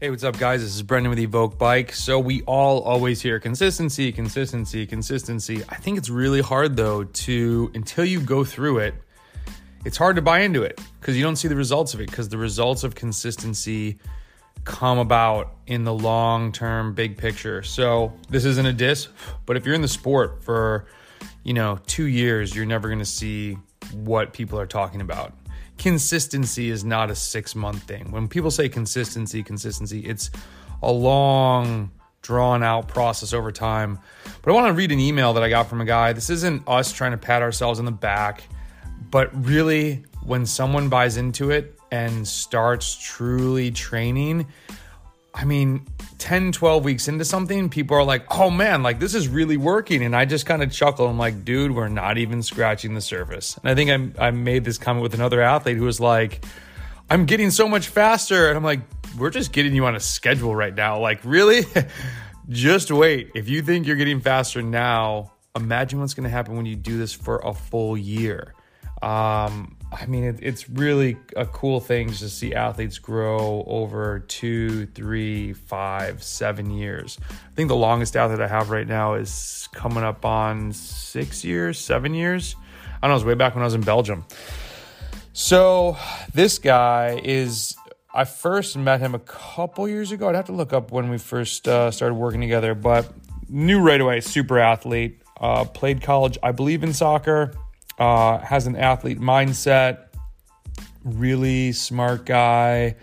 Hey, what's up, guys? This is Brendan with Evoq Bike. So, we all always hear consistency, consistency, consistency. I think it's really hard, though, to until you go through it, it's hard to buy into it because you don't see the results of it because the results of consistency come about in the long term, big picture. So, this isn't a diss, but if you're in the sport for, you know, two years, you're never going to see what people are talking about consistency is not a six month thing. When people say consistency, consistency, it's a long, drawn out process over time. But I want to read an email that I got from a guy. This isn't us trying to pat ourselves on the back, but really, when someone buys into it and starts truly training, I mean, 10, 12 weeks into something, people are like, oh man, like this is really working. And I just kind of chuckle. I'm like, dude, we're not even scratching the surface. And I think I, I made this comment with another athlete who was like, I'm getting so much faster. And I'm like, we're just getting you on a schedule right now. Like, really? just wait. If you think you're getting faster now, imagine what's going to happen when you do this for a full year. Um, I mean, it, it's really a cool thing to see athletes grow over two, three, five, seven years. I think the longest athlete I have right now is coming up on six years, seven years. I don't know, it was way back when I was in Belgium. So this guy is. I first met him a couple years ago. I'd have to look up when we first uh, started working together, but knew right away, super athlete. Uh, played college, I believe, in soccer uh, has an athlete mindset, really smart guy.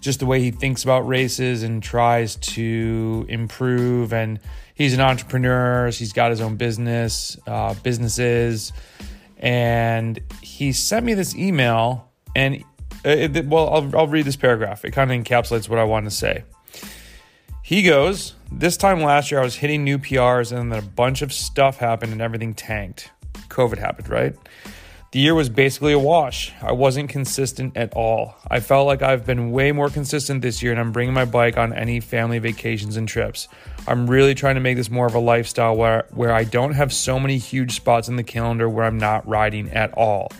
Just the way he thinks about races and tries to improve. And he's an entrepreneur. He's got his own business, uh, businesses. And he sent me this email. And it, well, I'll, I'll read this paragraph. It kind of encapsulates what I want to say. He goes, This time last year, I was hitting new PRs, and then a bunch of stuff happened and everything tanked. COVID happened, right? The year was basically a wash. I wasn't consistent at all. I felt like I've been way more consistent this year and I'm bringing my bike on any family vacations and trips. I'm really trying to make this more of a lifestyle where, where I don't have so many huge spots in the calendar where I'm not riding at all.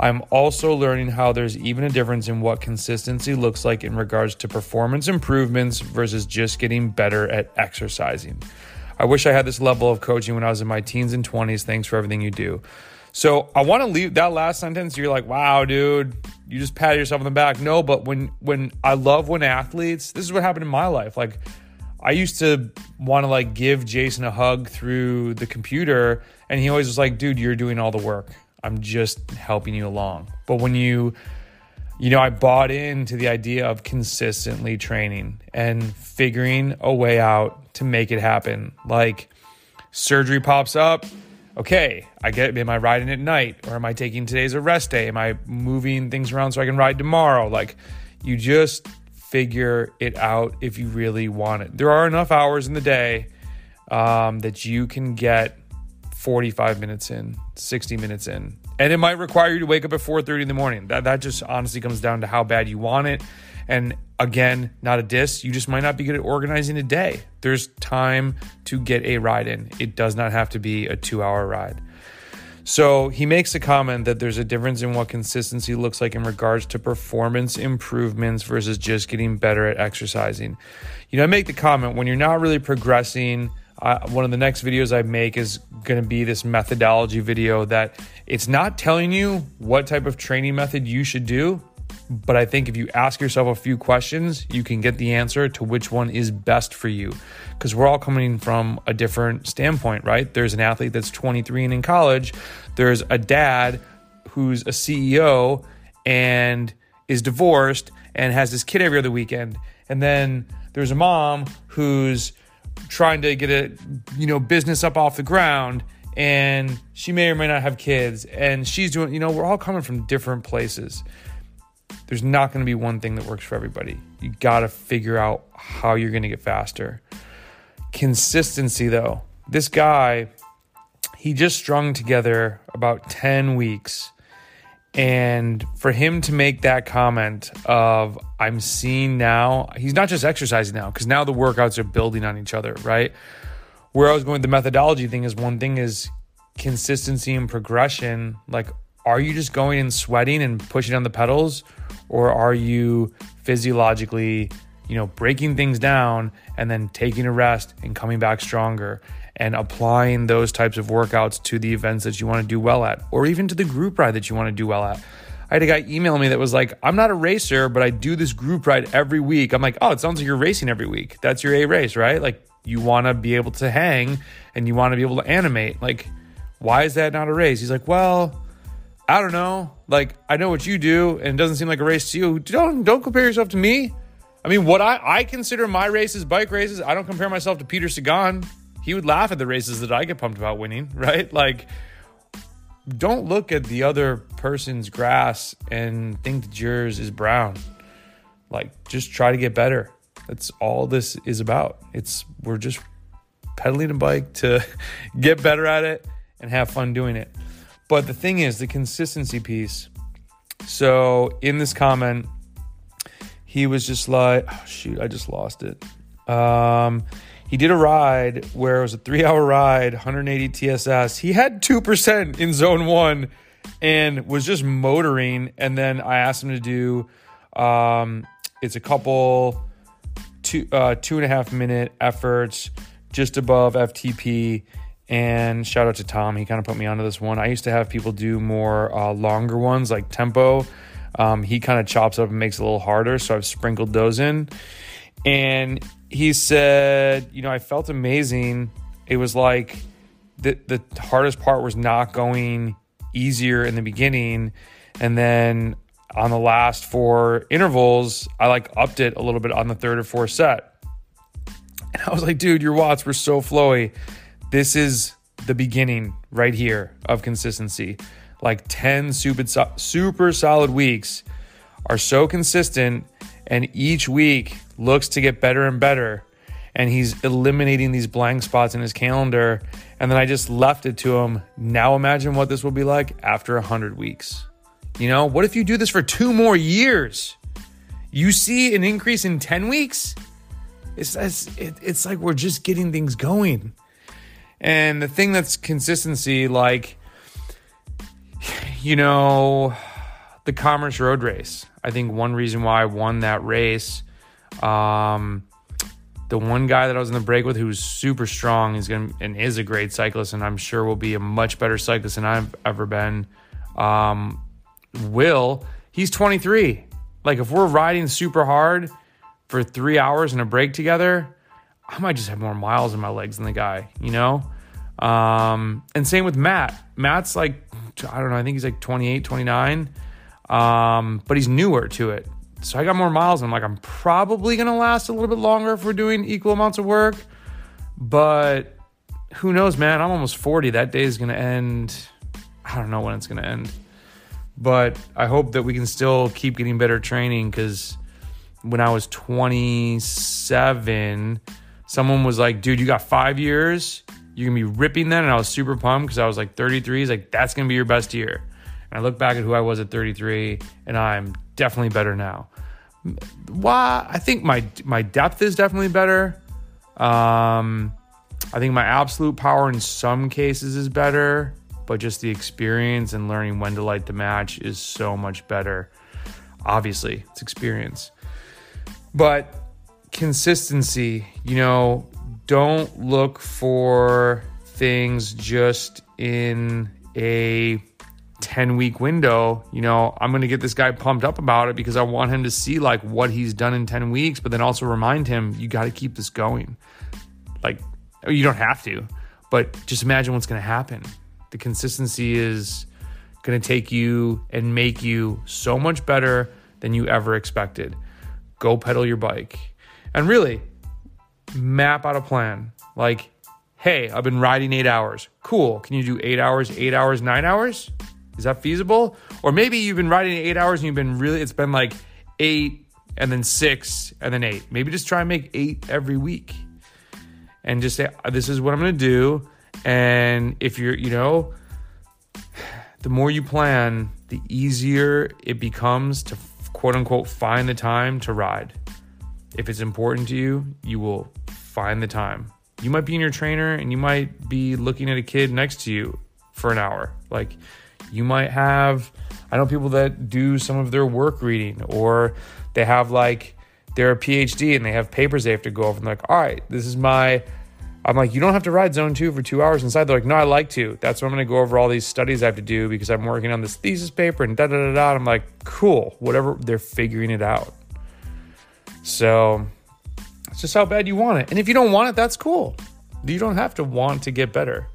I'm also learning how there's even a difference in what consistency looks like in regards to performance improvements versus just getting better at exercising. I wish I had this level of coaching when I was in my teens and 20s. Thanks for everything you do. So I want to leave that last sentence. You're like, wow, dude, you just pat yourself on the back. No, but when when I love when athletes, this is what happened in my life. Like I used to want to like give Jason a hug through the computer, and he always was like, dude, you're doing all the work. I'm just helping you along. But when you you know, I bought into the idea of consistently training and figuring a way out to make it happen. Like surgery pops up, okay, I get am I riding at night or am I taking today's a rest day? Am I moving things around so I can ride tomorrow? Like you just figure it out if you really want it. There are enough hours in the day um, that you can get 45 minutes in, 60 minutes in. And it might require you to wake up at 4:30 in the morning. That that just honestly comes down to how bad you want it. And again, not a diss, you just might not be good at organizing a day. There's time to get a ride in. It does not have to be a 2-hour ride. So he makes a comment that there's a difference in what consistency looks like in regards to performance improvements versus just getting better at exercising. You know, I make the comment when you're not really progressing uh, one of the next videos I make is going to be this methodology video that it's not telling you what type of training method you should do, but I think if you ask yourself a few questions, you can get the answer to which one is best for you. Because we're all coming from a different standpoint, right? There's an athlete that's 23 and in college, there's a dad who's a CEO and is divorced and has this kid every other weekend. And then there's a mom who's trying to get a you know business up off the ground and she may or may not have kids and she's doing you know we're all coming from different places there's not going to be one thing that works for everybody you got to figure out how you're going to get faster consistency though this guy he just strung together about 10 weeks and for him to make that comment of, I'm seeing now, he's not just exercising now, because now the workouts are building on each other, right? Where I was going with the methodology thing is one thing is consistency and progression. Like, are you just going and sweating and pushing on the pedals, or are you physiologically, you know, breaking things down and then taking a rest and coming back stronger and applying those types of workouts to the events that you want to do well at or even to the group ride that you want to do well at. I had a guy email me that was like, I'm not a racer, but I do this group ride every week. I'm like, oh, it sounds like you're racing every week. That's your A race, right? Like, you want to be able to hang and you want to be able to animate. Like, why is that not a race? He's like, well, I don't know. Like, I know what you do, and it doesn't seem like a race to you. Don't don't compare yourself to me. I mean, what I, I consider my races bike races, I don't compare myself to Peter Sagan. He would laugh at the races that I get pumped about winning, right? Like, don't look at the other person's grass and think that yours is brown. Like, just try to get better. That's all this is about. It's we're just pedaling a bike to get better at it and have fun doing it. But the thing is, the consistency piece. So in this comment, he was just like, oh, shoot, I just lost it. Um, he did a ride where it was a three hour ride, 180 TSS. He had 2% in zone one and was just motoring. And then I asked him to do, um, it's a couple, two, uh, two and a half minute efforts just above FTP. And shout out to Tom. He kind of put me onto this one. I used to have people do more uh, longer ones like tempo. Um, he kind of chops up and makes it a little harder. So I've sprinkled those in. And he said, you know, I felt amazing. It was like the, the hardest part was not going easier in the beginning. And then on the last four intervals, I like upped it a little bit on the third or fourth set. And I was like, dude, your watts were so flowy. This is the beginning right here of consistency. Like 10 super, super solid weeks are so consistent, and each week looks to get better and better. And he's eliminating these blank spots in his calendar. And then I just left it to him. Now imagine what this will be like after 100 weeks. You know, what if you do this for two more years? You see an increase in 10 weeks? It's, it's, it's like we're just getting things going. And the thing that's consistency, like, you know, the Commerce Road Race. I think one reason why I won that race, um, the one guy that I was in the break with who's super strong is gonna and is a great cyclist, and I'm sure will be a much better cyclist than I've ever been. Um, Will, he's 23. Like if we're riding super hard for three hours in a break together, I might just have more miles in my legs than the guy, you know? Um, and same with Matt. Matt's like, I don't know, I think he's like 28, 29, um, but he's newer to it. So I got more miles. And I'm like, I'm probably going to last a little bit longer if we're doing equal amounts of work. But who knows, man? I'm almost 40. That day is going to end. I don't know when it's going to end. But I hope that we can still keep getting better training because when I was 27, someone was like, dude, you got five years. You're going to be ripping then. And I was super pumped because I was like 33. He's like, that's going to be your best year. And I look back at who I was at 33 and I'm definitely better now. Why? I think my my depth is definitely better. Um, I think my absolute power in some cases is better, but just the experience and learning when to light the match is so much better. Obviously, it's experience. But consistency, you know, don't look for things just in a 10 week window. You know, I'm going to get this guy pumped up about it because I want him to see like what he's done in 10 weeks, but then also remind him you got to keep this going. Like, oh, you don't have to, but just imagine what's going to happen. The consistency is going to take you and make you so much better than you ever expected go pedal your bike. And really, map out a plan. Like, hey, I've been riding eight hours. Cool. Can you do eight hours, eight hours, nine hours? Is that feasible? Or maybe you've been riding eight hours and you've been really, it's been like eight and then six and then eight. Maybe just try and make eight every week and just say, this is what I'm going to do. And if you're, you know, the more you plan, the easier it becomes to quote unquote find the time to ride. If it's important to you, you will find the time. You might be in your trainer and you might be looking at a kid next to you for an hour. Like you might have, I know people that do some of their work reading or they have like they're a PhD and they have papers they have to go over. And they're like, all right, this is my. I'm like, you don't have to ride zone two for two hours inside. They're like, no, I like to. That's why I'm going to go over all these studies I have to do because I'm working on this thesis paper and da da da da. I'm like, cool, whatever. They're figuring it out. So it's just how bad you want it. And if you don't want it, that's cool. You don't have to want to get better.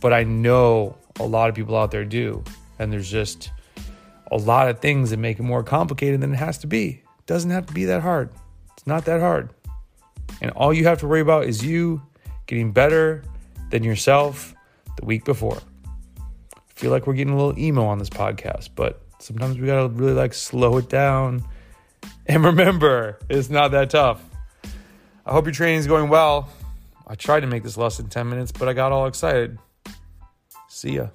But I know a lot of people out there do. And there's just a lot of things that make it more complicated than it has to be. It doesn't have to be that hard. It's not that hard. And all you have to worry about is you getting better than yourself the week before. I feel like we're getting a little emo on this podcast, but sometimes we gotta really like slow it down. And remember, it's not that tough. I hope your training is going well. I tried to make this less than 10 minutes, but I got all excited. See ya.